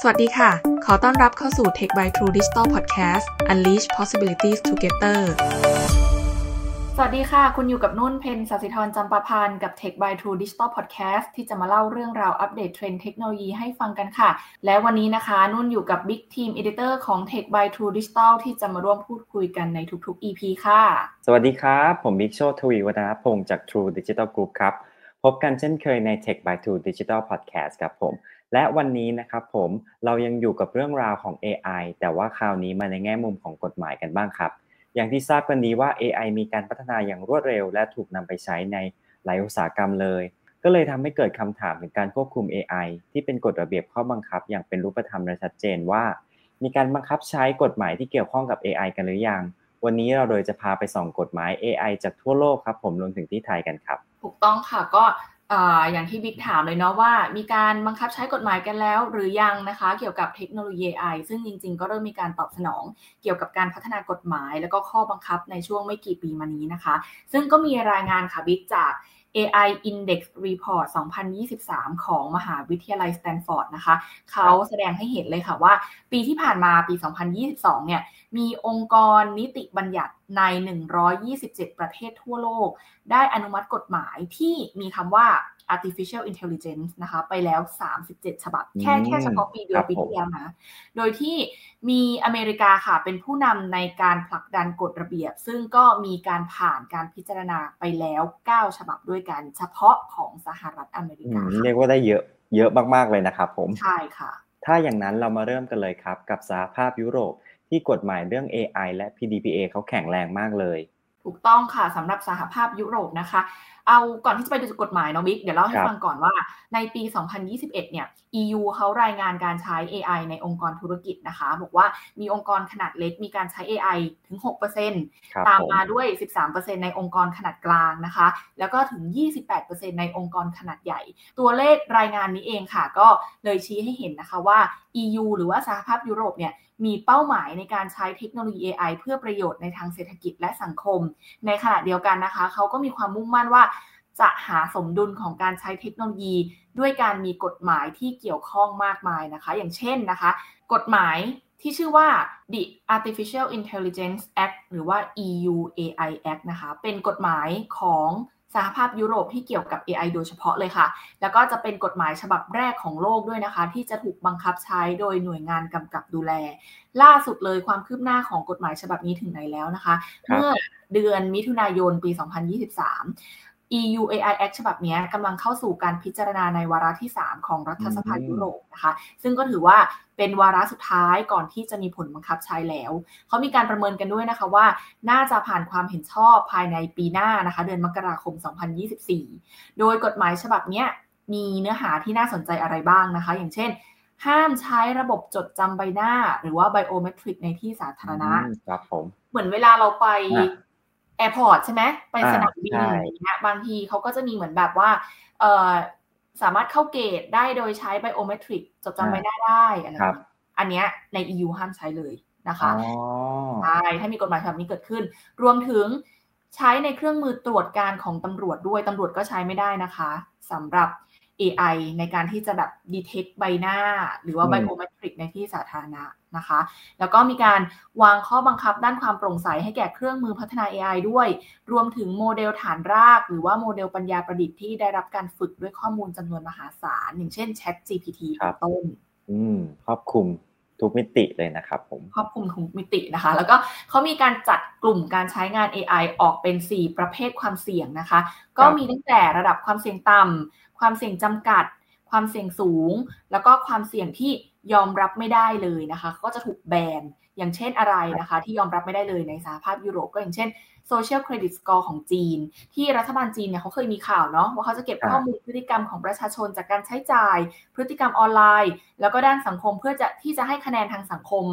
สวัสดีค่ะ ขอต้อนรับเข้าสู่ Tech by True Digital Podcast Unleash Possibilities Together สวัสดีค่ะ คุณอยู่กับนุ่นเพนสัสิธรจำปาพันกับ Tech by True Digital Podcast ที่จะมาเล่าเรื่องราวอัปเดตเทรนด์เทคโนโลยีให้ฟังกันค่ะ และวันนี้นะคะ นุ่นอยู่กับ Big Team Editor ของ Tech by True Digital ที่จะมาร่วมพูดคุยกันในทุกๆ EP ค่ะ สวัสดีครับ ผมบิ๊กโชตทวีวัฒนพงศ์จาก True Digital Group ครับ พบกันเช่นเคยใน Tech by True Digital Podcast ครับผม และวันนี้นะครับผมเรายังอยู่กับเรื่องราวของ AI แต่ว่าคราวนี้มาในแง่มุมของกฎหมายกันบ้างครับ อย่างที่ทราบกันดีว่า AI มีการพัฒนาอย่างรวดเร็ว และถูกนำไปใช้ในหลายอุตสาหกรรมเลย ก็เลยทำให้เกิดคำถามถึงการควบคุม AI ที่เป็นกฎระเบียบข้อบังคับ อย่างเป็นรูปธรรมและชัดเจนว่า มีการบังคับใช้กฎหมายที่เกี่ยวข้องกับ AI กันหรือยังวันนี้เราโดยจะพาไปส่องกฎหมาย AI จากทั่วโลกครับ ผมรวมถึงที่ไทยกันครับ ถูกต้องค่ะก็ อย่างที่บิ๊กถามเลยเนาะว่ามีการบังคับใช้กฎหมายกันแล้วหรือยังนะคะ เกี่ยวกับเทคโนโลยี AI ซึ่งจริง ๆ ก็เริ่มมีการตอบสนองเกี่ยวกับการพัฒนากฎหมาย แล้วก็ข้อบังคับในช่วงไม่กี่ปีมานี้นะคะ ซึ่งก็มีรายงานค่ะบิ๊กจาก AI Index Report 2023 ของมหาวิทยาลัยสแตนฟอร์ดนะคะ เขาแสดงให้เห็นเลยค่ะว่า ปีที่ผ่านมาปี 2022 เนี่ย มีองค์กรนิติบัญญัติใน 127 ประเทศทั่วโลก ได้อนุมัติกฎหมายที่มีคำว่า artificial intelligence นะคะไปแล้ว 37 ฉบับ แค่แค่เฉพาะปีเดียวปีที่แล้วนะ โดยที่มีอเมริกาค่ะเป็นผู้นำในการผลักดันกฎระเบียบ ซึ่งก็มีการผ่านการพิจารณาไปแล้ว 9 ฉบับด้วยกัน เฉพาะของสหรัฐอเมริกา เรียกว่าได้เยอะเยอะมาก ๆ เลยนะครับผม ใช่ค่ะ ถ้าอย่างนั้นเรามาเริ่มกันเลยครับ กับสหภาพยุโรป ที่กฎหมายเรื่อง AI และ PDPA เขาแข็งแรงมากเลย ถูกต้องค่ะสำหรับสหภาพยุโรปนะคะ เอาก่อนที่จะไปดูกฎหมายน้องบิ๊กเดี๋ยวเล่าให้ฟังก่อนว่าในปี 2021 เนี่ย EU เขารายงานการใช้ AI ในองค์กรธุรกิจนะคะ บอกว่ามีองค์กรขนาดเล็กมีการใช้ AI ถึง 6%ตามมาด้วย 13%ในองค์กรขนาดกลางนะคะ แล้วก็ถึง 28%ในองค์กรขนาดใหญ่ ตัวเลขรายงานนี้เองค่ะ ก็เลยชี้ให้เห็นนะคะว่า EU หรือว่าสหภาพยุโรปเนี่ยมีเป้าหมายในการใช้เทคโนโลยี AI เพื่อประโยชน์ในทางเศรษฐกิจและสังคม ในขณะเดียวกันนะคะ เขาก็มีความมุ่งมั่นว่า จะหาสมดุลของการใช้เทคโนโลยี ด้วยการมีกฎหมายที่เกี่ยวข้องมากมายนะคะ อย่างเช่นนะคะ กฎหมายที่ชื่อว่า the Artificial Intelligence Act หรือว่า EU AI Act นะคะ เป็นกฎหมายของ สหภาพยุโรปที่เกี่ยวกับ AI โดยเฉพาะเลยค่ะ แล้วก็จะเป็นกฎหมายฉบับแรกของโลกด้วยนะคะ ที่จะถูกบังคับใช้โดยหน่วยงานกำกับดูแล ล่าสุดเลยความคืบหน้าของกฎหมายฉบับนี้ถึงไหนแล้วนะคะ เมื่อเดือนมิถุนายนปี 2023 EU AI Act ฉบับนี้กำลังเข้าสู่การพิจารณาในวาระที่ 3 ของรัฐสภายุโรปนะคะ ซึ่งก็ถือว่าเป็นวาระสุดท้ายก่อนที่จะมีผลบังคับใช้แล้ว เขามีการประเมินกันด้วยนะคะว่า น่าจะผ่านความเห็นชอบภายในปีหน้านะคะ เดือนมกราคม 2024 โดยกฎหมายฉบับนี้มีเนื้อหาที่น่าสนใจอะไรบ้างนะคะ อย่างเช่น ห้ามใช้ระบบจดจำใบหน้า หรือว่า biometric ในที่สาธารณะครับผมเหมือนเวลาเราไป airport ใช่ไหมไปสนามบินอย่างเงี้ยบางทีเขาก็จะมีเหมือนแบบว่าเออสามารถเข้า gate ได้โดยใช้ biometric จดจำใบหน้าได้อะไรอันเนี้ยใน EU ห้ามใช้เลยนะคะใช่ถ้ามีกฎหมายแบบนี้เกิดขึ้น รวมถึงใช้ในเครื่องมือตรวจการของตำรวจด้วยตำรวจก็ใช้ไม่ได้นะคะสำหรับ AI ในการที่จะแบบ detect ใบหน้า หรือว่า biometric ในที่สาธารณะนะคะ แล้วก็มีการวางข้อบังคับด้านความโปร่งใสให้แก่เครื่องมือพัฒนา AI ด้วย รวมถึงโมเดลฐานราก หรือว่าโมเดลปัญญาประดิษฐ์ที่ได้รับการฝึกด้วยข้อมูลจำนวนมหาศาล อย่างเช่น Chat GPT เป็นต้น อืมครอบคลุมทุกมิติเลยนะครับผมครอบคลุมทุกมิตินะคะ แล้วก็เขามีการจัดกลุ่มการใช้งาน AI ออกเป็น 4 ประเภทความเสี่ยงนะคะ ก็มีตั้งแต่ระดับความเสี่ยงต่ำ ความเสี่ยงจำกัด ความเสี่ยงสูง แล้วก็ความเสี่ยงที่ยอมรับไม่ได้เลยนะคะ ก็จะถูกแบนอย่างเช่นอะไรนะคะ ที่ยอมรับไม่ได้เลยในสหภาพยุโรปก็อย่างเช่น Social Credit Score ของจีน ที่รัฐบาลจีนเนี่ยเขาเคยมีข่าวเนาะว่าเขาจะเก็บข้อมูลพฤติกรรมของประชาชนจากการใช้จ่าย พฤติกรรมออนไลน์ แล้วก็ด้านสังคมเพื่อจะที่จะให้คะแนนทางสังคม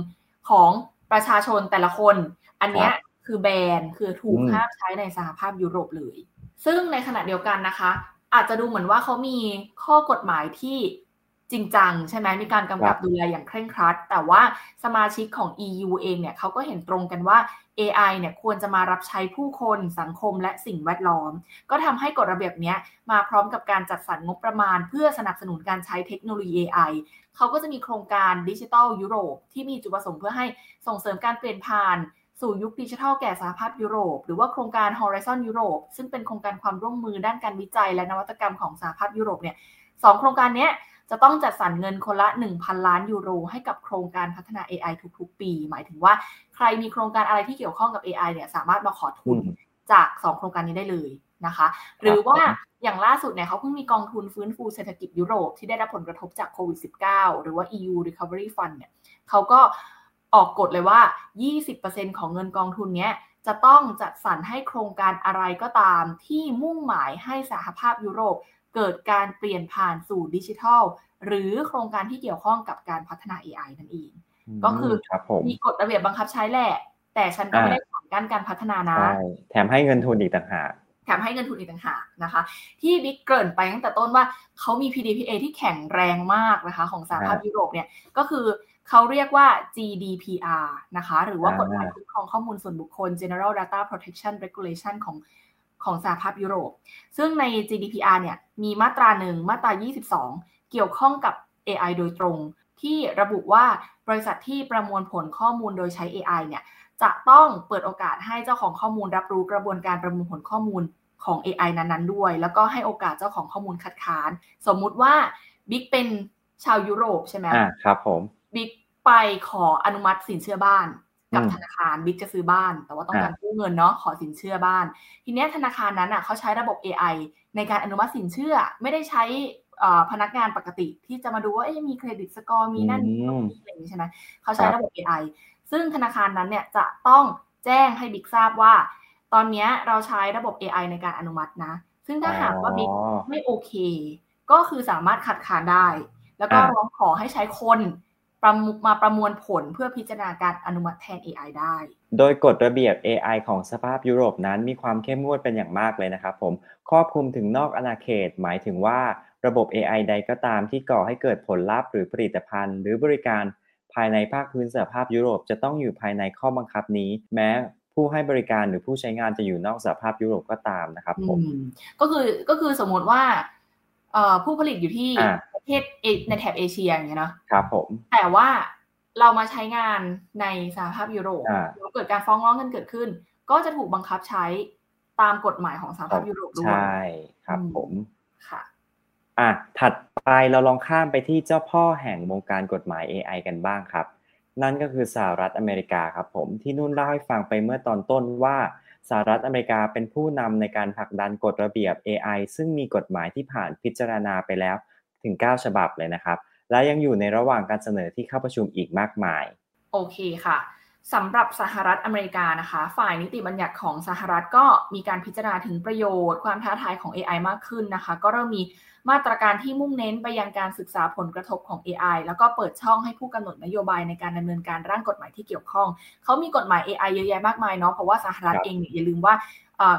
ของประชาชนแต่ละคน อันเนี้ยคือแบนคือถูกห้ามใช้ในสหภาพยุโรปเลย ซึ่งในขณะเดียวกันนะคะ อาจจะดูเหมือนว่าเขามีข้อกฎหมายที่จริงจังใช่ไหมมีการกำกับดูแลอย่างเคร่งครัด แต่ว่าสมาชิกของ EU เองเนี่ยเขาก็เห็นตรงกันว่า AI เนี่ยควรจะมารับใช้ผู้คนสังคมและสิ่งแวดล้อม ก็ทำให้กฎระเบียบนี้มาพร้อมกับการจัดสรรงบประมาณ เพื่อสนับสนุนการใช้เทคโนโลยี AI เขาก็จะมีโครงการดิจิทัลยุโรปที่มีจุดประสงค์เพื่อให้ส่งเสริมการเปลี่ยนผ่าน สู่ยุคดิจิทัลแก่สหภาพยุโรป หรือว่าโครงการ Horizon Europe ซึ่งเป็นโครงการความร่วมมือด้านการวิจัยและนวัตกรรมของสหภาพยุโรปเนี่ยสองโครงการนี้จะต้องจัดสรรเงินคนละ 1,000 ล้านยูโร ให้กับโครงการพัฒนา AI ทุกๆ ปี หมายถึงว่าใครมีโครงการอะไรที่เกี่ยวข้องกับ AI เนี่ยสามารถมาขอทุนจาก 2 โครงการนี้ได้เลยนะคะ หรือว่าอย่างล่าสุดเนี่ยเขาเพิ่งมีกองทุนฟื้นฟูเศรษฐกิจยุโรปที่ได้รับผลกระทบจากโควิด -19 หรือว่า EU Recovery Fund เนี่ยเขาก็ ออกกฎเลยว่า 20%ของเงินกองทุนนี้จะต้องจัดสรรให้โครงการอะไรก็ตาม ที่มุ่งหมายให้สหภาพยุโรป เกิดการเปลี่ยนผ่านสู่ดิจิทัล หรือโครงการที่เกี่ยวข้องกับการพัฒนา AI นั่นเอง ก็คือมีกฎระเบียบบังคับใช้แหละ แต่ฉันก็ไม่ได้ขวางกั้นการพัฒนานะ แถมให้เงินทุนอีกต่างหากแถมให้เงินทุนอีกต่างหากนะคะ ที่บิ๊กเกินไปตั้งแต่ต้นว่าเขามี PDPA ที่แข็งแรงมากนะคะ ของสหภาพยุโรปเนี่ยก็คือ เขาเรียกว่า GDPR นะคะ หรือว่ากฎหมายคุ้มครองข้อมูลส่วนบุคคล General Data Protection Regulation ของของสหภาพยุโรป ซึ่งใน GDPR เนี่ย มีมาตราหนึ่งมาตรา 22 เกี่ยวข้องกับ AI โดยตรง ที่ระบุว่าบริษัทที่ประมวลผลข้อมูลโดยใช้ AI เนี่ย จะต้องเปิดโอกาสให้เจ้าของข้อมูลรับรู้กระบวนการประมวลผลข้อมูลของ AI นั้นๆ ด้วย แล้วก็ให้โอกาสเจ้าของข้อมูลคัดค้าน สมมุติว่าบิ๊กเป็นชาวยุโรปใช่ไหมอ่าครับผม บิ๊กไปขออนุมัติสินเชื่อบ้าน กับธนาคารบิ๊กจะซื้อบ้าน แต่ว่าต้องการกู้เงินเนาะขอสินเชื่อบ้าน ทีนี้ธนาคารนั้นอะเขาใช้ระบบ AI ในการอนุมัติสินเชื่อไม่ได้ใช้พนักงานปกติที่จะมาดูว่ามีเครดิตสกอร์มีนั่นมีอะไรอย่างนี้ใช่ไหมเขาใช้ระบบ AI ซึ่งธนาคารนั้นเนี่ยจะต้องแจ้งให้บิ๊กทราบว่า ตอนนี้เราใช้ระบบ AI ในการอนุมัตินะ ซึ่งถ้าหากว่าบิ๊กไม่โอเค ก็คือสามารถขัดขานได้ แล้วก็ร้องขอให้ใช้คน ประมาประมวลผลเพื่อพิจารณาการอนุมัติแทน AI ได้ โดยกฎระเบียบ AI ของสภาพยุโรปนั้นมีความเข้มงวดเป็นอย่างมากเลยนะครับผม ครอบคลุมถึงนอกอาณาเขต หมายถึงว่าระบบ AI ใดก็ตามที่ก่อให้เกิดผลลัพธ์หรือผลิตภัณฑ์ หรือบริการภายในภาคพื้นสหภาพยุโรปจะต้องอยู่ภายในข้อบังคับนี้ แม้ผู้ให้บริการหรือผู้ใช้งานจะอยู่นอกสหภาพยุโรปก็ตามนะครับผมก็คือก็คือสมมติว่า ผู้ผลิตอยู่ที่ประเทศในแถบเอเชียอย่างเงี้ยเนาะครับผม แต่ว่าเรามาใช้งานในสหภาพยุโรปแล้วเกิดการฟ้องร้องกันเกิดขึ้น ก็จะถูกบังคับใช้ตามกฎหมายของสหภาพยุโรปด้วยใช่ครับผมค่ะอะถัดไปเราลองข้ามไปที่เจ้าพ่อแห่งวงการกฎหมาย AI กันบ้างครับ นั่นก็คือสหรัฐอเมริกาครับผมที่นุ่นเล่าให้ฟังไปเมื่อตอนต้นว่า สหรัฐอเมริกาเป็นผู้นำในการผลักดันกฎระเบียบ AI ซึ่งมีกฎหมายที่ผ่านพิจารณาไปแล้วถึง 9 ฉบับเลยนะครับ และยังอยู่ในระหว่างการเสนอที่เข้าประชุมอีกมากมาย โอเคค่ะ สำหรับสหรัฐอเมริกานะคะ ฝ่ายนิติบัญญัติของสหรัฐก็มีการพิจารณาถึงประโยชน์ความท้าทายของ AI มากขึ้นนะคะ ก็เริ่มมีมาตรการที่มุ่งเน้นไปยังการศึกษาผลกระทบของ AI แล้วก็เปิดช่องให้ผู้กำหนดนโยบายในการดำเนินการร่างกฎหมายที่เกี่ยวข้อง เขามีกฎหมาย AI เยอะแยะมากมายเนาะเพราะว่าสหรัฐเองเนี่ยอย่าลืมว่า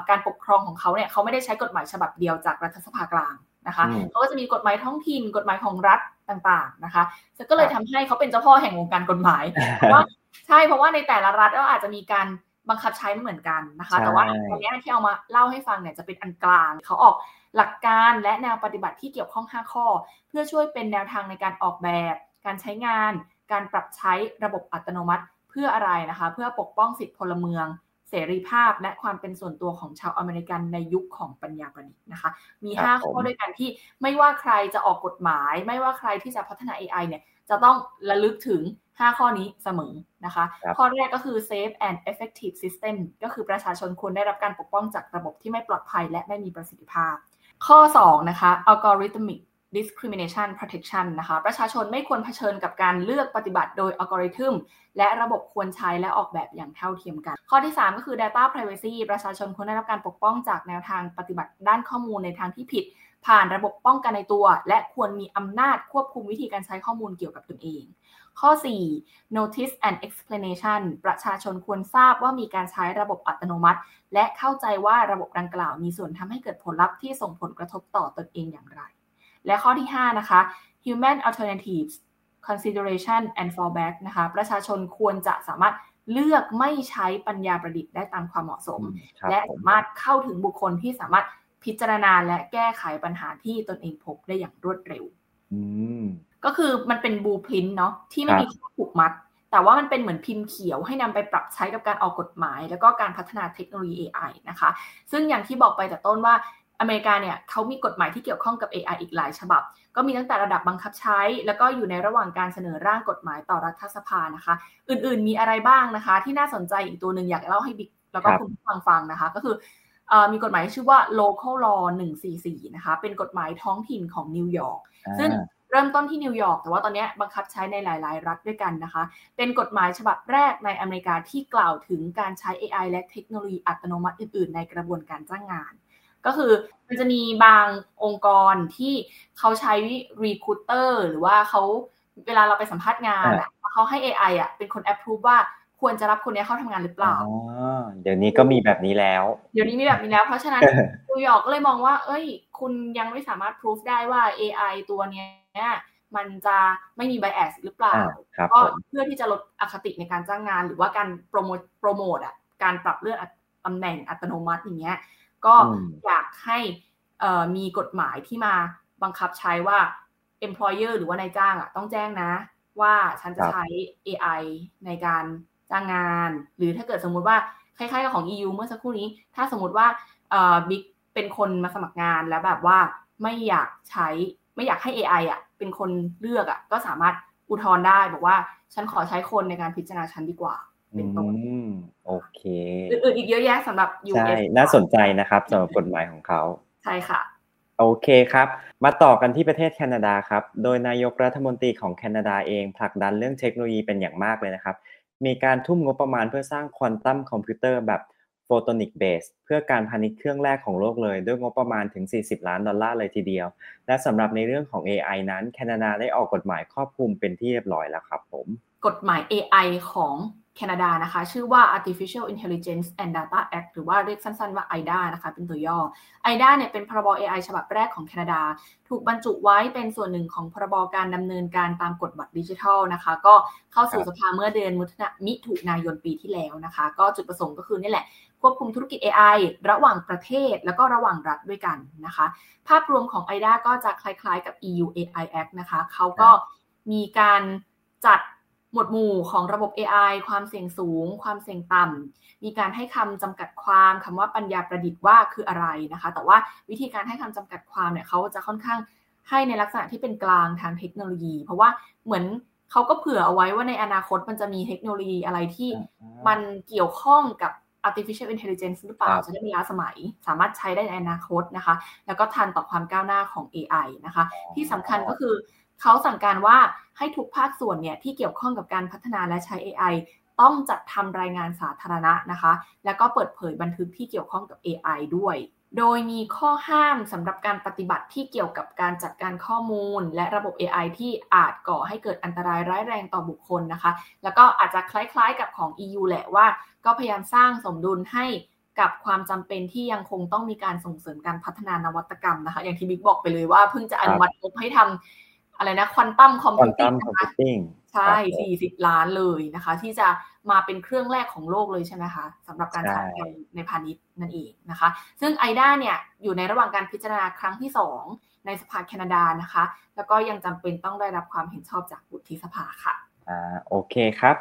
การปกครองของเขาเนี่ยเขาไม่ได้ใช้กฎหมายฉบับเดียวจากรัฐสภากลางนะคะเขาก็จะมีกฎหมายท้องถิ่นกฎหมายของรัฐต่างๆนะคะก็เลยทำให้เขาเป็นเจ้าพ่อแห่งวงการกฎหมายเพราะว่า ใช่เพราะว่าในแต่ละรัฐก็อาจจะมีการบังคับใช้ไม่เหมือนกันนะคะ แต่ว่าตอนนี้ที่เอามาเล่าให้ฟังเนี่ยจะเป็นอันกลางเขาออกหลักการและแนวปฏิบัติที่เกี่ยวข้อง 5 ข้อ เพื่อช่วยเป็นแนวทางในการออกแบบ การใช้งาน การปรับใช้ระบบอัตโนมัติเพื่ออะไรนะคะ เพื่อปกป้องสิทธิพลเมือง เสรีภาพ และความเป็นส่วนตัวของชาวอเมริกันในยุคของปัญญาประดิษฐ์นะคะ มี 5 ข้อด้วยกันที่ไม่ว่าใครจะออกกฎหมาย ไม่ว่าใครที่จะพัฒนา AI เนี่ยจะต้องระลึกถึง 5 ข้อนี้เสมอนะคะ ข้อแรกก็คือ safe and effective system ก็คือประชาชนควรได้รับการปกป้องจากระบบที่ไม่ปลอดภัยและไม่มีประสิทธิภาพ ข้อ 2 นะคะ algorithmic discrimination protection นะคะ ประชาชนไม่ควรเผชิญกับการเลือกปฏิบัติโดยอัลกอริทึมและระบบควรใช้และออกแบบอย่างเท่าเทียมกัน ข้อที่ 3 ก็คือ data privacy ประชาชนควรได้รับการปกป้องจากแนวทางปฏิบัติด้านข้อมูลในทางที่ผิด ผ่านระบบป้องกันในตัว และควรมีอำนาจควบคุมวิธีการใช้ข้อมูลเกี่ยวกับตนเอง ข้อ 4 notice and explanation ประชาชนควรทราบว่ามีการใช้ระบบอัตโนมัติ และเข้าใจว่าระบบดังกล่าวมีส่วนทำให้เกิดผลลัพธ์ที่ส่งผลกระทบต่อตนเองอย่างไร และข้อที่ 5 นะคะ human alternatives consideration and fallback นะคะ ประชาชนควรจะสามารถเลือกไม่ใช้ปัญญาประดิษฐ์ได้ตามความเหมาะสม และสามารถเข้าถึงบุคคลที่สามารถพิจารณาและแก้ไขปัญหาที่ตนเองพบได้อย่างรวดเร็ว ก็คือมันเป็นบูพินเนาะที่ไม่มีข้อผูกมัด แต่ว่ามันเป็นเหมือนพิมพ์เขียวให้นำไปปรับใช้กับการออกกฎหมาย แล้วก็การพัฒนาเทคโนโลยี AI นะคะ ซึ่งอย่างที่บอกไปแต่ต้นว่าอเมริกาเนี่ยเขามีกฎหมายที่เกี่ยวข้องกับ AI อีกหลายฉบับ ก็มีตั้งแต่ระดับบังคับใช้ แล้วก็อยู่ในระหว่างการเสนอร่างกฎหมายต่อรัฐสภานะคะ อื่นๆมีอะไรบ้างนะคะ ที่น่าสนใจอีกตัวหนึ่งอยากเล่าให้บิ๊กแล้วก็คุณผู้ฟังฟังนะคะ ก็คือมีกฎหมายชื่อว่า local law 144 นะคะ เป็นกฎหมายท้องถิ่นของนิวยอร์กซึ่ง เริ่มต้นที่นิวยอร์กแต่ว่าตอนนี้บังคับใช้ในหลาย ๆ รัฐด้วยกันนะคะ เป็นกฎหมายฉบับแรกในอเมริกาที่กล่าวถึงการใช้ AI และเทคโนโลยีอัตโนมัติอื่น ๆ ในกระบวนการจ้างงาน ก็คือมันจะมีบางองค์กรที่เขาใช้ recruiter หรือว่าเขาเวลาเราไปสัมภาษณ์งานอะเขาให้ AI อะเป็นคน approve ว่าควรจะรับคนนี้เข้าทำงานหรือเปล่าอ๋อเดี๋ยวนี้ก็มีแบบนี้แล้ว เดี๋ยวนี้มีแบบนี้แล้ว เพราะฉะนั้นนิวยอร์กก็เลยมองว่า เอ้ย คุณยังไม่สามารถพิสูจได้ว่า AI ตัวเนี้ย มันจะไม่มีไบแอสหรือเปล่า ก็เพื่อที่จะลดอคติในการจ้างงาน หรือว่าการโปรโมทโปรโมทอะการปรับเลื่อนตำแหน่งอัตโนมัติอย่างเงี้ยก็อยากให้มีกฎหมายที่มาบังคับใช้ว่า employer หรือว่านายจ้างอะต้องแจ้งนะ ว่าฉันจะใช้ AI ในการจ้างงาน หรือถ้าเกิดสมมุติว่าคล้ายๆกับของ EU เมื่อสักครู่นี้ ถ้าสมมติว่าบิ๊กเป็นคนมาสมัครงานแล้วแบบว่าไม่อยากใช้ไม่อยากให้ AI อะ เป็นคนเลือกอะ ก็สามารถอุทธรณ์ได้บอกว่า ฉันขอใช้คนในการพิจารณาฉันดีกว่า เป็นต้นโอเคอื่นๆอีกเยอะแยะสำหรับ US ใช่น่าสนใจนะครับสำหรับกฎหมายของเขา ใช่ค่ะโอเคครับ มาต่อกันที่ประเทศแคนาดาครับ โดยนายกรัฐมนตรีของแคนาดาเองผลักดันเรื่องเทคโนโลยีเป็นอย่างมากเลยนะครับ มีการทุ่มงบประมาณเพื่อสร้างควอนตัมคอมพิวเตอร์แบบ photonic based เพื่อการพาณิชย์เครื่องแรกของโลกเลย ด้วยงบประมาณถึง 40 ล้านดอลลาร์เลยทีเดียว และสำหรับในเรื่องของ AI นั้นแคนาดาได้ออกกฎหมายครอบคลุมเป็นที่เรียบร้อยแล้วครับผม กฎหมาย AI ของแคนาดานะคะ ชื่อว่า Artificial Intelligence and Data Act หรือว่าเรียกสั้นๆว่า IDA นะคะ เป็นตัวย่อ IDA เนี่ยเป็นพรบ AI ฉบับแรกของแคนาดา ถูกบรรจุไว้เป็นส่วนหนึ่งของพรบการดำเนินการตามกฎบัตรดิจิทัลนะคะ ก็เข้าสู่สภาเมื่อเดือนมิถุนายนปีที่แล้วนะคะ ก็จุดประสงค์ก็คือนี่แหละ ควบคุมธุรกิจ AI ระหว่างประเทศแล้วก็ระหว่างรัฐด้วยกันนะคะ ภาพรวมของ IDA ก็จะคล้ายๆกับ EU AI Act นะคะเขาก็มีการจัดหมวดหมู่ของระบบ AI ความเสี่ยงสูง ความเสี่ยงต่ำ มีการให้คำจำกัดความคำว่าปัญญาประดิษฐ์ว่าคืออะไรนะคะ แต่ว่าวิธีการให้คำจำกัดความเนี่ยเขาจะค่อนข้างให้ในลักษณะที่เป็นกลางทางเทคโนโลยี เพราะว่าเหมือนเขาก็เผื่อเอาไว้ว่าในอนาคตมันจะมีเทคโนโลยีอะไรที่มันเกี่ยวข้องกับ artificial intelligence หรือเปล่าจะได้มีล้าสมัย สามารถใช้ได้ในอนาคตนะคะ แล้วก็ทันต่อความก้าวหน้าของ AI นะคะ ที่สำคัญก็คือเขาสั่งการว่าให้ทุกภาคส่วนเนี่ยที่เกี่ยวข้องกับการพัฒนาและใช้ AI ต้องจัดทำรายงานสาธารณะนะคะ แล้วก็เปิดเผยบันทึกที่เกี่ยวข้องกับ AI ด้วย โดยมีข้อห้ามสำหรับการปฏิบัติที่เกี่ยวกับการจัดการข้อมูล และระบบ AI ที่อาจก่อให้เกิดอันตรายร้ายแรงต่อบุคคลนะคะ แล้วก็อาจจะคล้ายๆกับของ EU แหละว่า ก็พยายามสร้างสมดุลให้กับความจำเป็นที่ยังคงต้องมีการส่งเสริมการพัฒนานวัตกรรมนะคะ อย่างที่บิ๊กบอกไปเลยว่าเพิ่งจะอนุมัติงบให้ทำอะไรนะควอนตัมคอมพิวติ้งนะคะใช่สี่สิบล้านเลยนะคะ ที่จะ มาเป็นเครื่องแรกของโลกเลยใช่ไหมคะสำหรับการใช้ในพาณิชย์นั่นเองนะคะ ซึ่งไอด้าเนี่ยอยู่ในระหว่างการพิจารณาครั้งที่ 2 ในสภาแคนาดานะคะ แล้วก็ยังจำเป็นต้องได้รับความเห็นชอบจากวุฒิสภาค่ะอ่าโอเคครับ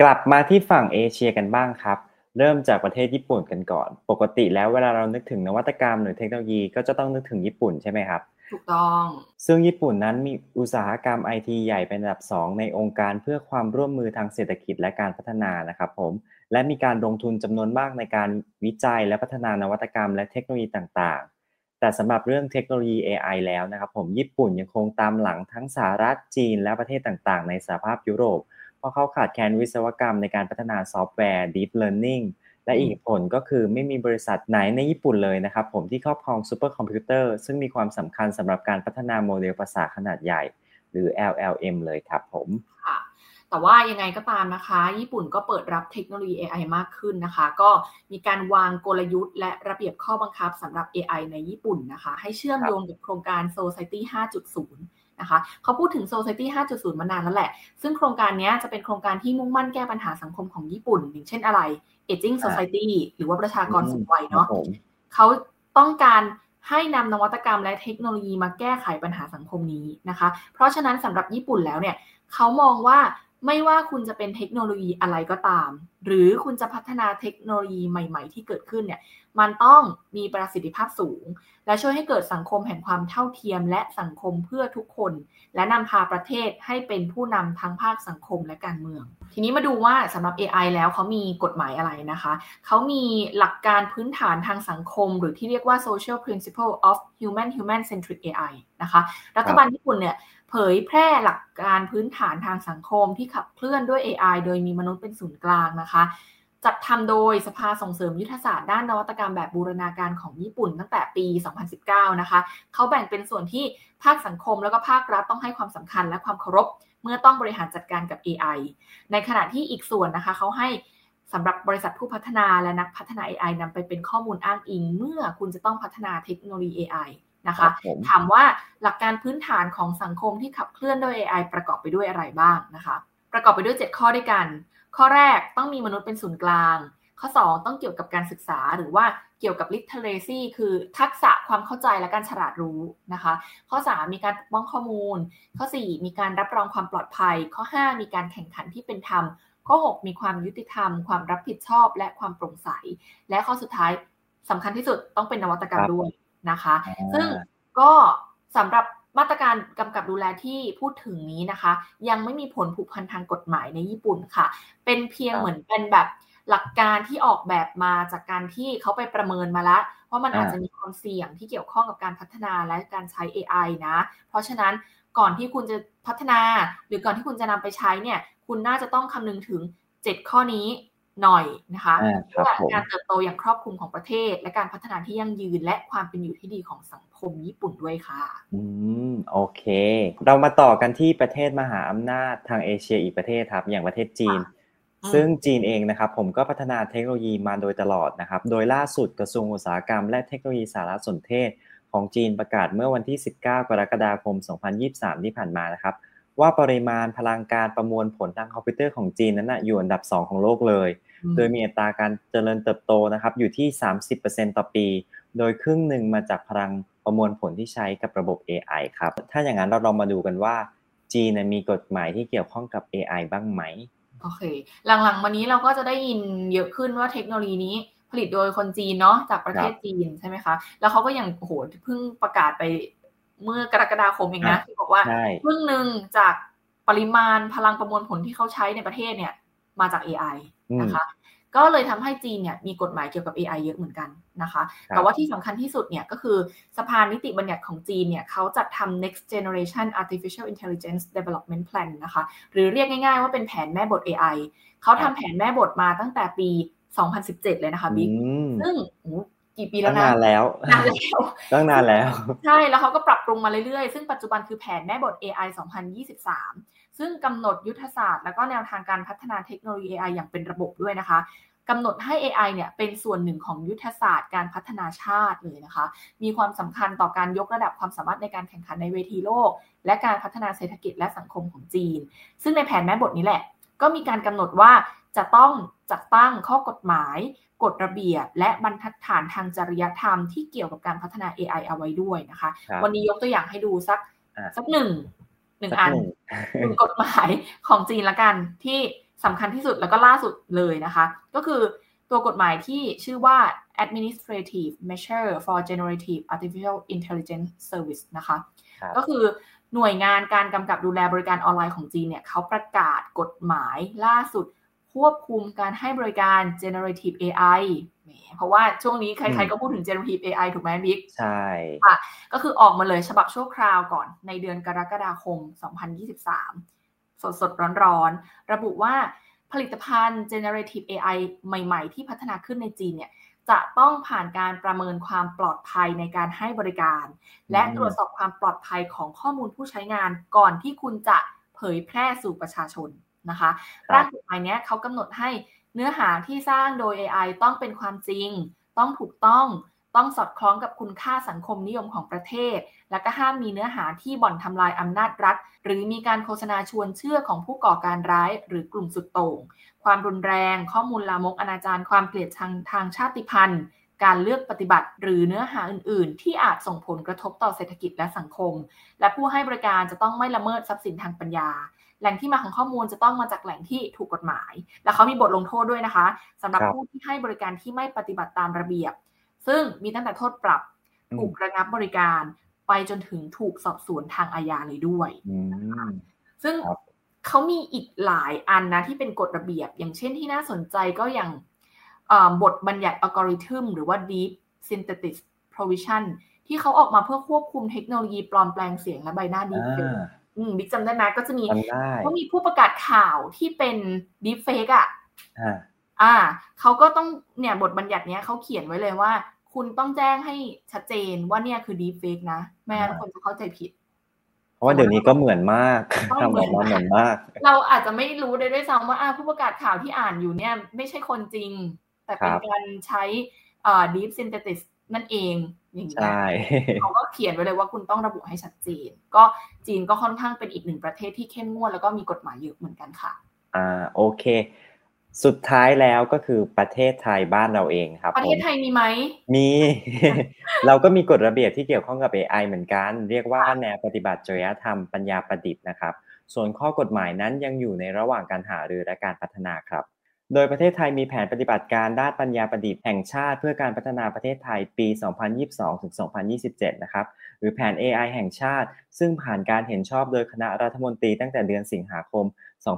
กลับมาที่ฝั่งเอเชียกันบ้างครับ เริ่มจากประเทศญี่ปุ่นกันก่อน ปกติแล้วเวลาเรานึกถึงนวัตกรรมหรือเทคโนโลยีก็จะต้องนึกถึงญี่ปุ่นใช่ไหมครับ ถูกต้อง ซึ่งญี่ปุ่นนั้นมีอุตสาหกรรมไอทีใหญ่เป็นอันดับ 2 ในองค์การเพื่อความร่วมมือทางเศรษฐกิจและการพัฒนานะครับผม และมีการลงทุนจำนวนมากในการวิจัยและพัฒนานวัตกรรมและเทคโนโลยีต่างๆ แต่สำหรับเรื่องเทคโนโลยี AI แล้วนะครับผม ญี่ปุ่นยังคงตามหลังทั้งสหรัฐจีนและประเทศต่างๆ ในสหภาพยุโรป เพราะเขาขาดแคลนวิศวกรรมในการพัฒนาซอฟต์แวร์ Deep Learning และอีกผลก็คือไม่มีบริษัทไหนในญี่ปุ่นเลยนะครับผมที่ครอบครองซูเปอร์คอมพิวเตอร์ซึ่งมีความสำคัญสำหรับการพัฒนาโมเดลภาษาขนาดใหญ่ หรือ LLM เลยครับผมค่ะแต่ว่ายังไงก็ตามนะคะ ญี่ปุ่นก็เปิดรับเทคโนโลยี AI มากขึ้นนะคะ ก็มีการวางกลยุทธ์ และระเบียบข้อบังคับสำหรับ AI ในญี่ปุ่นนะคะ ให้เชื่อมโยงกับโครงการ Society 5.0 นะคะเขาพูดถึง Society 5.0 มานานแล้วแหละ ซึ่งโครงการนี้จะเป็นโครงการที่มุ่งมั่นแก้ปัญหาสังคมของญี่ปุ่น อย่างเช่นอะไร Aging Society หรือว่าประชากรสูงวัยเนาะเขาต้องการให้นำนวัตกรรมและเทคโนโลยีมาแก้ไขปัญหาสังคมนี้นะคะ เพราะฉะนั้นสำหรับญี่ปุ่นแล้วเนี่ยเขามองว่า ไม่ว่าคุณจะเป็นเทคโนโลยีอะไรก็ตาม หรือคุณจะพัฒนาเทคโนโลยีใหม่ ๆ ที่เกิดขึ้นเนี่ยมันต้องมีประสิทธิภาพสูง และช่วยให้เกิดสังคมแห่งความเท่าเทียม และสังคมเพื่อทุกคน และนำพาประเทศให้เป็นผู้นำทั้งภาคสังคมและการเมือง ทีนี้มาดูว่าสำหรับ AI แล้วเขามีกฎหมายอะไรนะคะเขามีหลักการพื้นฐานทางสังคม หรือที่เรียกว่า social principle of human human centric AI นะคะรัฐบาลญี่ปุ่นเนี่ย เผยแพร่หลักการพื้นฐานทางสังคมที่ขับเคลื่อนด้วย AI โดยมีมนุษย์เป็นศูนย์กลางนะคะจัดทำโดยสภาส่งเสริมยุทธศาสตร์ด้านนวัตกรรมแบบบูรณาการของญี่ปุ่นตั้งแต่ปี 2019 นะคะ เขาแบ่งเป็นส่วนที่ภาคสังคมแล้วก็ภาครัฐต้องให้ความสำคัญและความเคารพ เมื่อต้องบริหารจัดการกับ AI ในขณะที่อีกส่วนนะคะ เขาให้สำหรับบริษัทผู้พัฒนาและนักพัฒนา AI นำไปเป็นข้อมูลอ้างอิง เมื่อคุณจะต้องพัฒนาเทคโนโลยี AI นะคะ ถามว่าหลักการพื้นฐานของสังคมที่ขับเคลื่อนด้วย AI ประกอบไปด้วยอะไรบ้างนะคะ ประกอบไปด้วย 7 ข้อด้วยกัน ข้อแรกต้องมีมนุษย์เป็นศูนย์กลาง ข้อ 2 ต้องเกี่ยวกับการศึกษาหรือว่าเกี่ยวกับ literacy คือทักษะความเข้าใจและการฉลาดรู้นะคะ ข้อ 3 มีการปกป้องข้อมูล ข้อ 4 มีการรับรองความปลอดภัย ข้อ 5 มีการแข่งขันที่เป็นธรรมข้อ 6 มีความยุติธรรม ความรับผิดชอบและความโปร่งใส และข้อสุดท้ายสำคัญที่สุดต้องเป็นนวัตกรรมด้วย นะคะ ซึ่งก็สำหรับมาตรการกำกับดูแลที่พูดถึงนี้นะคะ ยังไม่มีผลผูกพันทางกฎหมายในญี่ปุ่นค่ะ เป็นเพียงเหมือนเป็นแบบหลักการที่ออกแบบมาจากการที่เขาไปประเมินมาแล้วว่ามันอาจจะมีความเสี่ยงที่เกี่ยวข้องกับการพัฒนาและการใช้ AI นะ เพราะฉะนั้นก่อนที่คุณจะพัฒนา หรือก่อนที่คุณจะนำไปใช้เนี่ย คุณน่าจะต้องคำนึงถึง 7 ข้อนี้ หน่อยนะคะเพื่อการเติบโตอย่างครอบคลุมของประเทศ และการพัฒนาที่ยั่งยืน และความเป็นอยู่ที่ดีของสังคมญี่ปุ่นด้วยค่ะ อืมโอเค เรามาต่อกันที่ประเทศมหาอำนาจทางเอเชียอีกประเทศครับ อย่างประเทศจีน ซึ่งจีนเองนะครับ ผมก็พัฒนาเทคโนโลยีมาโดยตลอดนะครับ โดยล่าสุดกระทรวงอุตสาหกรรม และเทคโนโลยีสารสนเทศ ของจีนประกาศเมื่อวันที่ 19 กรกฎาคม 2023 ที่ผ่านมานะครับ ว่าปริมาณพลังการประมวลผลทางคอมพิวเตอร์ของจีนนั้นนะอยู่อันดับ 2 ของโลกเลย โดยมีอัตราการเจริญเติบโตนะครับอยู่ที่ 30%ต่อปี โดยครึ่งหนึ่งมาจากพลังประมวลผลที่ใช้กับระบบ AI ครับ ถ้าอย่างนั้นเราลองมาดูกันว่า จีนมีกฎหมายที่เกี่ยวข้องกับ AI บ้างไหม โอเค หลังๆมานี้เราก็จะได้ยินเยอะขึ้นว่าเทคโนโลยีนี้ผลิตโดยคนจีนเนาะจากประเทศจีนใช่ไหมคะ แล้วเขาก็ยังโอ้โหเพิ่งประกาศไป เมื่อกรกฎาคมเองนะที่บอกว่าครึ่งหนึ่งจากปริมาณพลังประมวลผลที่เขาใช้ในประเทศเนี่ย มาจาก AI นะคะ ก็เลยทำให้จีนเนี่ยมีกฎหมายเกี่ยวกับ AI เยอะเหมือนกันนะคะ แต่ว่าที่สำคัญที่สุดเนี่ยก็คือสภานิติบัญญัติของจีนเนี่ยเขาจัดทำ next generation artificial intelligence development plan นะคะ หรือเรียกง่ายๆว่าเป็นแผนแม่บท AI เขาทำแผนแม่บทมาตั้งแต่ปี 2017 เลยนะคะบิ๊กซึ่ง กี่ปีแล้วนะนานแล้วนานแล้วตั้งนานแล้ว ใช่แล้วเขาก็ปรับปรุงมาเรื่อยๆ ซึ่งปัจจุบันคือแผนแม่บท AI 2023 ซึ่งกำหนดยุทธศาสตร์ และก็แนวทางการพัฒนาเทคโนโลยี AI อย่างเป็นระบบด้วยนะคะกำหนดให้ AI เนี่ยเป็นส่วนหนึ่งของยุทธศาสตร์การพัฒนาชาติเลยนะคะ มีความสำคัญต่อการยกระดับความสามารถในการแข่งขันในเวทีโลก และการพัฒนาเศรษฐกิจและสังคมของจีน ซึ่งในแผนแม่บทนี้แหละ ก็มีการกำหนดว่า จะต้องจัดตั้งข้อกฎหมายกฎระเบียบ และบรรทัดฐานทางจริยธรรมที่เกี่ยวกับการพัฒนา AI เอาไว้ด้วยนะคะ วันนี้ยกตัวอย่างให้ดูสักสักหนึ่งหนึ่งอันหนึ่งกฎหมายของจีนละกันที่สำคัญที่สุดแล้วก็ล่าสุดเลยนะคะ ก็คือตัวกฎหมายที่ชื่อว่า Administrative Measure for Generative Artificial Intelligence Service นะคะ ก็คือหน่วยงานการกำกับดูแลบริการออนไลน์ของจีนเนี่ยเขาประกาศกฎหมายล่าสุด ควบคุมการให้บริการ generative AI เพราะว่าช่วงนี้ใครๆก็พูดถึง generative AI ถูกไหมบิ๊กใช่ค่ะก็คือออกมาเลยฉบับชั่วคราวก่อนในเดือนกรกฎาคม 2023 สดสดร้อนๆ ระบุว่าผลิตภัณฑ์ generative AI ใหม่ๆ ที่พัฒนาขึ้นในจีนเนี่ยจะต้องผ่านการประเมินความปลอดภัยในการให้บริการ และตรวจสอบความปลอดภัยของข้อมูลผู้ใช้งานก่อนที่คุณจะเผยแพร่สู่ประชาชน นะคะร่างกฎหมายนี้เขากำหนดให้เนื้อหาที่สร้างโดย AI ต้องเป็นความจริง ต้องถูกต้องต้องสอดคล้องกับคุณค่าสังคมนิยมของประเทศ และก็ห้ามมีเนื้อหาที่บ่อนทำลายอำนาจรัฐ หรือมีการโฆษณาชวนเชื่อของผู้ก่อการร้าย หรือกลุ่มสุดโต่ง ความรุนแรง ข้อมูลลามกอนาจารความเกลียดชังทางชาติพันธุ์ การเลือกปฏิบัติหรือเนื้อหาอื่น ๆ ที่อาจส่งผลกระทบต่อเศรษฐกิจและสังคม และผู้ให้บริการจะต้องไม่ละเมิดทรัพย์สินทางปัญญา แหล่งที่มาของข้อมูลจะต้องมาจากแหล่งที่ถูกกฎหมาย และเขามีบทลงโทษด้วยนะคะสำหรับผู้ที่ให้บริการที่ไม่ปฏิบัติตามระเบียบ ซึ่งมีตั้งแต่โทษปรับถูกระงับบริการ ไปจนถึงถูกสอบสวนทางอาญาเลยด้วยซึ่งเขามีอีกหลายอันนะที่เป็นกฎระเบียบ อย่างเช่นที่น่าสนใจก็อย่าง บทบัญญัติอัลกอริทึมหรือว่า Deep Synthetic Provision ที่เขาออกมาเพื่อควบคุมเทคโนโลยีปลอมแปลงเสียงและใบหน้าดีเฟกบิ๊กจำได้ไหมก็จะมีเขามีผู้ประกาศข่าวที่เป็นดีเฟกอะอ่าเขาก็ต้องเนี่ยบทบัญญัติเนี้ยเขาเขียนไว้เลยว่า คุณต้องแจ้งให้ชัดเจนว่าเนี่ยคือดีเฟกนะไม่งั้นคนจะเข้าใจผิด เพราะว่าเดี๋ยวนี้ก็เหมือนมากทำออกมาเหมือนมาก เราอาจจะไม่รู้เลยด้วยซ้ำว่าผู้ประกาศข่าวที่อ่านอยู่เนี่ย ไม่ใช่คนจริง แต่เป็นการใช้อ่า deep synthesis นั่นเองอย่างเงี้ยเขาก็เขียนไว้เลยว่าคุณต้องระบุให้ชัดเจน ก็จีนก็ค่อนข้างเป็นอีกหนึ่งประเทศที่เข้มงวดแล้วก็มีกฎหมายเยอะเหมือนกันค่ะ อ่าโอเค สุดท้ายแล้วก็คือประเทศไทยบ้านเราเองครับ ประเทศไทยมีไหมมี เราก็มีกฎระเบียบที่เกี่ยวข้องกับ AI เหมือนกัน เรียกว่าแนวปฏิบัติจริยธรรมปัญญาประดิษฐ์นะครับ ส่วนข้อกฎหมายนั้นยังอยู่ในระหว่างการหารือและการพัฒนาครับ โดยประเทศไทยมีแผนปฏิบัติการด้านปัญญาประดิษฐ์แห่งชาติ เพื่อการพัฒนาประเทศไทยปี 2022-2027 นะครับ หรือแผน AI แห่งชาติ ซึ่งผ่านการเห็นชอบโดยคณะรัฐมนตรีตั้งแต่เดือนสิงหาคม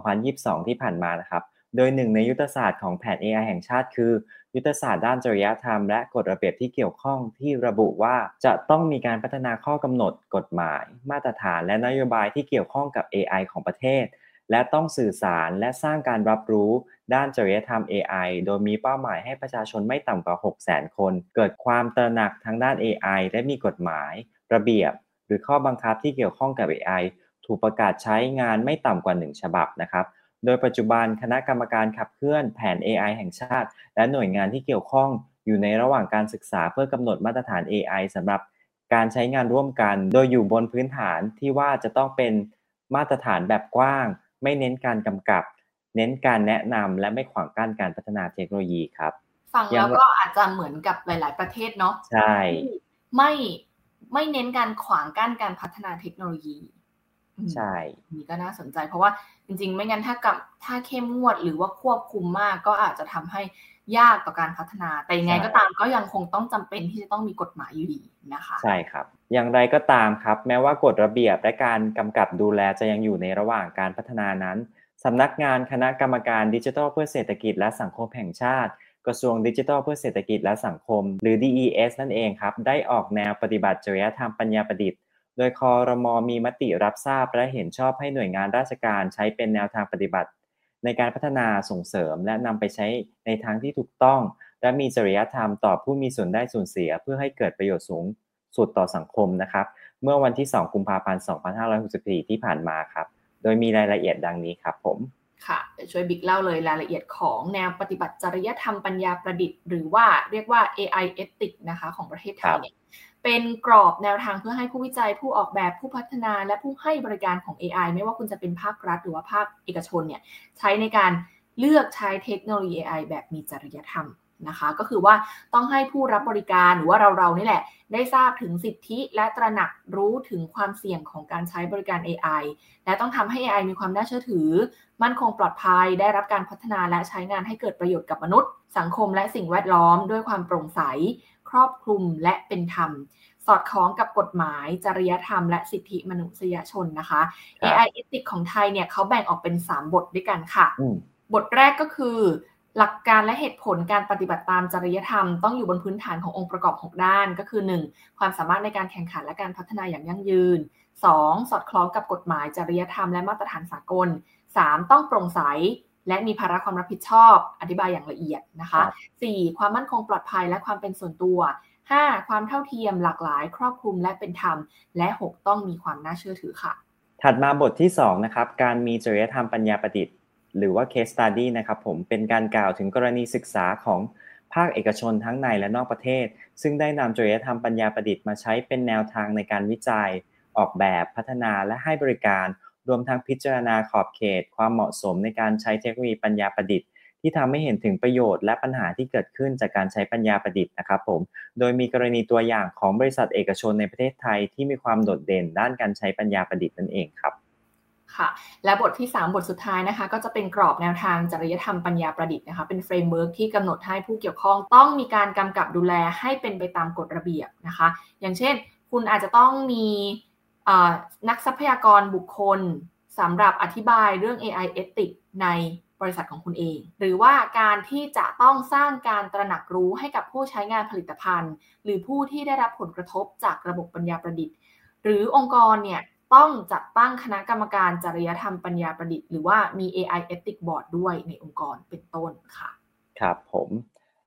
2022 ที่ผ่านมานะครับ โดยหนึ่งในยุทธศาสตร์ของแผน AI แห่งชาติคือ ยุทธศาสตร์ด้านจริยธรรมและกฎระเบียบที่เกี่ยวข้องที่ระบุว่าจะต้องมีการพัฒนาข้อกำหนด กฎหมาย มาตรฐาน และนโยบายที่เกี่ยวข้องกับ AI ของประเทศ และต้องสื่อสารและสร้างการรับรู้ด้านจริยธรรม AI โดยมีเป้าหมายให้ประชาชนไม่ต่ำกว่า 600,000 คน เกิดความตระหนักทางด้าน AI และมีกฎหมาย ระเบียบ หรือข้อบังคับที่เกี่ยวข้องกับ AI ถูกประกาศใช้งานไม่ต่ำกว่า 1 ฉบับนะครับ โดยปัจจุบันคณะกรรมการขับเคลื่อนแผน AI แห่งชาติ และหน่วยงานที่เกี่ยวข้องอยู่ในระหว่างการศึกษาเพื่อกำหนดมาตรฐาน AI สำหรับการใช้งานร่วมกัน โดยอยู่บนพื้นฐานที่ว่าจะต้องเป็นมาตรฐานแบบกว้าง ไม่เน้นการกำกับ เน้นการแนะนำและไม่ขวางกั้นการพัฒนาเทคโนโลยีครับฟังแล้วก็อาจจะเหมือนกับหลาย ๆ ประเทศเนาะใช่ไม่ไม่เน้นการขวางกั้นการพัฒนาเทคโนโลยี ใช่ นี่ก็น่าสนใจเพราะว่าจริง ๆ ไม่งั้นถ้ากับถ้าเข้มงวดหรือว่าควบคุมมากก็อาจจะทำให้ ยากต่อการพัฒนา แต่ยังไงก็ตามก็ยังคงต้องจำเป็นที่จะต้องมีกฎหมายอยู่ดีนะคะ ใช่ครับ อย่างไรก็ตามครับ แม้ว่ากฎระเบียบและการกำกับดูแลจะยังอยู่ในระหว่างการพัฒนานั้นสำนักงานคณะกรรมการดิจิทัลเพื่อเศรษฐกิจและสังคมแห่งชาติ กระทรวงดิจิทัลเพื่อเศรษฐกิจและสังคม หรือ DES นั่นเองครับ ได้ออกแนวปฏิบัติจริยธรรมปัญญาประดิษฐ์โดยคอรมอมีมติรับทราบและเห็นชอบให้หน่วยงานราชการใช้เป็นแนวทางปฏิบัติ ในการพัฒนาส่งเสริมและนำไปใช้ในทางที่ถูกต้อง และมีจริยธรรมต่อผู้มีส่วนได้ส่วนเสีย เพื่อให้เกิดประโยชน์สูงสุดต่อสังคมนะครับ เมื่อวันที่ 2 กุมภาพันธ์ 2564 ที่ผ่านมาครับ โดยมีรายละเอียดดังนี้ครับผมค่ะช่วยบิ๊กเล่าเลยรายละเอียดของแนวปฏิบัติจริยธรรมปัญญาประดิษฐ์ หรือว่าเรียกว่า AI ethic นะคะของประเทศไทยเนี่ย เป็นกรอบแนวทางเพื่อให้ผู้วิจัยผู้ออกแบบผู้พัฒนาและผู้ให้บริการของ AI ไม่ว่าคุณจะเป็นภาครัฐหรือว่าภาคเอกชนเนี่ยใช้ในการเลือกใช้เทคโนโลยี AI แบบมีจริยธรรมนะคะ ก็คือว่าต้องให้ผู้รับบริการหรือว่าเราเรานี่แหละ ได้ทราบถึงสิทธิและตระหนักรู้ถึงความเสี่ยงของการใช้บริการ AI และต้องทำให้ AI มีความน่าเชื่อถือ มั่นคงปลอดภัย ได้รับการพัฒนาและใช้งานให้เกิดประโยชน์กับมนุษย์ สังคมและสิ่งแวดล้อมด้วยความโปร่งใส ครอบคลุมและเป็นธรรม สอดคล้องกับกฎหมาย จริยธรรม และสิทธิมนุษยชนนะคะ AI Ethics ของไทยเนี่ยเขาแบ่งออกเป็น 3 บทด้วยกันค่ะ บทแรกก็คือ หลักการและเหตุผลการปฏิบัติตามจริยธรรม ต้องอยู่บนพื้นฐานขององค์ประกอบ 6 ด้าน ก็คือ 1. ความสามารถในการแข่งขันและการพัฒนาอย่างยั่งยืน 2. สอดคล้องกับกฎหมายจริยธรรมและมาตรฐานสากล 3. ต้องโปร่งใส และมีภาระความรับผิดชอบ อธิบายอย่างละเอียดนะคะ 4. ความมั่นคงปลอดภัยและความเป็นส่วนตัว 5. ความเท่าเทียมหลากหลาย ครอบคลุมและเป็นธรรม และ 6 ต้องมีความน่าเชื่อถือค่ะ ถัดมาบทที่ 2 นะครับ การมีจริยธรรมปัญญาประดิษฐ์ หรือว่า case study นะครับผมเป็นการกล่าวถึงกรณีศึกษาของภาคเอกชนทั้งในและนอกประเทศ ซึ่งได้นำจริยธรรมปัญญาประดิษฐ์มาใช้เป็นแนวทางในการวิจัย ออกแบบพัฒนาและให้บริการ รวมทั้งพิจารณาขอบเขต ความเหมาะสมในการใช้เทคโนโลยีปัญญาประดิษฐ์ที่ทำให้เห็นถึงประโยชน์และปัญหาที่เกิดขึ้นจากการใช้ปัญญาประดิษฐ์นะครับผม โดยมีกรณีตัวอย่างของบริษัทเอกชนในประเทศไทยที่มีความโดดเด่นด้านการใช้ปัญญาประดิษฐ์นั่นเองครับ ค่ะ และบทที่ 3 บทสุดท้ายนะคะ ก็จะเป็นกรอบแนวทางจริยธรรมปัญญาประดิษฐ์นะคะ เป็น framework ที่กำหนดให้ผู้เกี่ยวข้อง ต้องมีการกำกับดูแลให้เป็นไปตามกฎระเบียบนะคะ อย่างเช่น คุณอาจจะต้องมี นักทรัพยากรบุคคลสำหรับอธิบายเรื่อง AI Ethics ในบริษัทของคุณเอง หรือว่าการที่จะต้องสร้างการตระหนักรู้ให้กับผู้ใช้งานผลิตภัณฑ์ หรือผู้ที่ได้รับผลกระทบจากระบบปัญญาประดิษฐ์ หรือองค์กรเนี่ยต้องจัดตั้งคณะกรรมการจริยธรรมปัญญาประดิษฐ์หรือว่ามี AI Ethics Board ด้วยในองค์กรเป็นต้นค่ะ ครับผม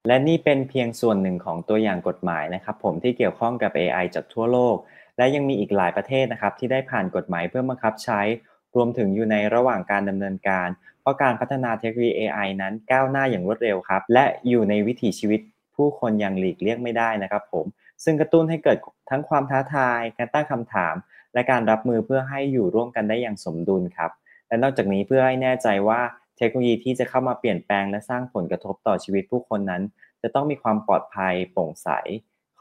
และนี่เป็นเพียงส่วนหนึ่งของตัวอย่างกฎหมายนะครับผมที่เกี่ยวข้องกับ AI จากทั่วโลก และยังมีอีกหลายประเทศนะครับที่ได้ผ่านกฎหมายเพื่อบังคับใช้ รวมถึงอยู่ในระหว่างการดำเนินการ เพราะการพัฒนาเทคโนโลยี AI นั้นก้าวหน้าอย่างรวดเร็วครับ และอยู่ในวิถีชีวิตผู้คนอย่างหลีกเลี่ยงไม่ได้นะครับผม ซึ่งกระตุ้นให้เกิดทั้งความท้าทาย การตั้งคำถาม และการรับมือเพื่อให้อยู่ร่วมกันได้อย่างสมดุลครับ และนอกจากนี้เพื่อให้แน่ใจว่าเทคโนโลยีที่จะเข้ามาเปลี่ยนแปลงและสร้างผลกระทบต่อชีวิตผู้คนนั้น จะต้องมีความปลอดภัยโปร่งใส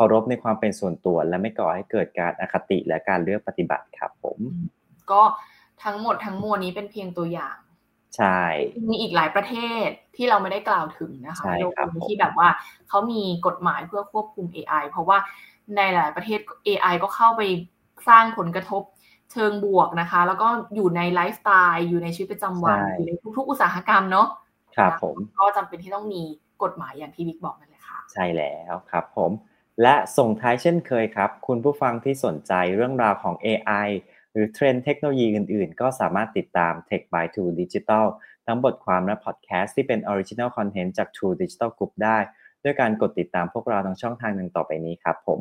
ารพในความเป็นส่วนตัว และไม่ก่อให้เกิดการอคติและการเลือกปฏิบัติครับผม ก็ทั้งหมดทั้งมวลนี้เป็นเพียงตัวอย่างใช่มีอีกหลายประเทศที่เราไม่ได้กล่าวถึงนะคะโลกนี้ที่แบบว่าเขามีกฎหมายเพื่อควบคุม AI เพราะว่าในหลายประเทศ AI ก็เข้าไปสร้างผลกระทบเชิงบวกนะคะ แล้วก็อยู่ในไลฟ์สไตล์อยู่ในชีวิตประจำวันอยู่ในทุกๆ อุตสาหกรรมเนาะครับผมก็จำเป็นที่ต้องมีกฎหมายอย่างที่วิกบอกนั่นแหละค่ะ ใช่แล้วครับผม และส่งท้ายเช่นเคยครับ คุณผู้ฟังที่สนใจเรื่องราวของ AI หรือเทรนด์เทคโนโลยีอื่น ๆ ก็สามารถติดตาม Tech by True Digital ทั้งบทความและพอดแคสต์ที่เป็น Original Content จาก True Digital Group ได้ ด้วยการกดติดตามพวกเราทางช่องทางหนึ่งต่อไปนี้ครับผม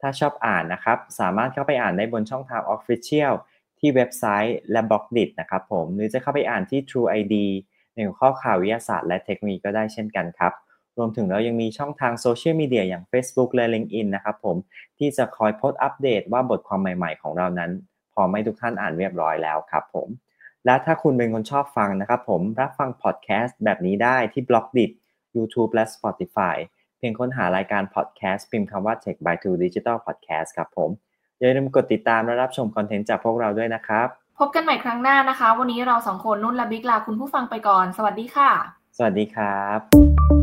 ถ้าชอบอ่านนะครับ สามารถเข้าไปอ่านได้บนช่องทาง Official ที่เว็บไซต์และ Blockdit นะครับผม หรือจะเข้าไปอ่านที่ True ID ในหัวข้อข่าววิทยาศาสตร์และเทคโนโลยีก็ได้เช่นกันครับ รวมถึงเรายังมีช่องทางโซเชียลมีเดียอย่าง Facebook และ LinkedIn นะครับผมที่จะคอยโพสต์อัปเดตว่าบทความใหม่ๆ ของเรานั้น พอไม่ทุกท่านอ่านเรียบร้อยแล้วครับผมและถ้าคุณเป็นคนชอบฟังนะครับผมรับฟังพอดแคสต์แบบนี้ได้ที่บล็อกดิ YouTube และ Spotify เพียงค้นหารายการพอดแคสต์พิมพ์คำว่า Tech by Two Digital Podcast ครับผมอย่าลืมกดติดตามและรับชมคอนเทนต์จากพวกเราด้วยนะครับ พบกันใหม่ครั้งหน้านะคะ วันนี้เราสองคนนุ่นและบิ๊กลาคุณผู้ฟังไปก่อน สวัสดีค่ะ สวัสดีครับพ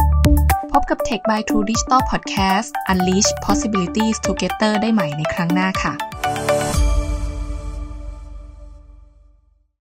บกับ Tech by True Digital Podcast Unleash Possibilities Together ได้ใหม่ในครั้งหน้าค่ะ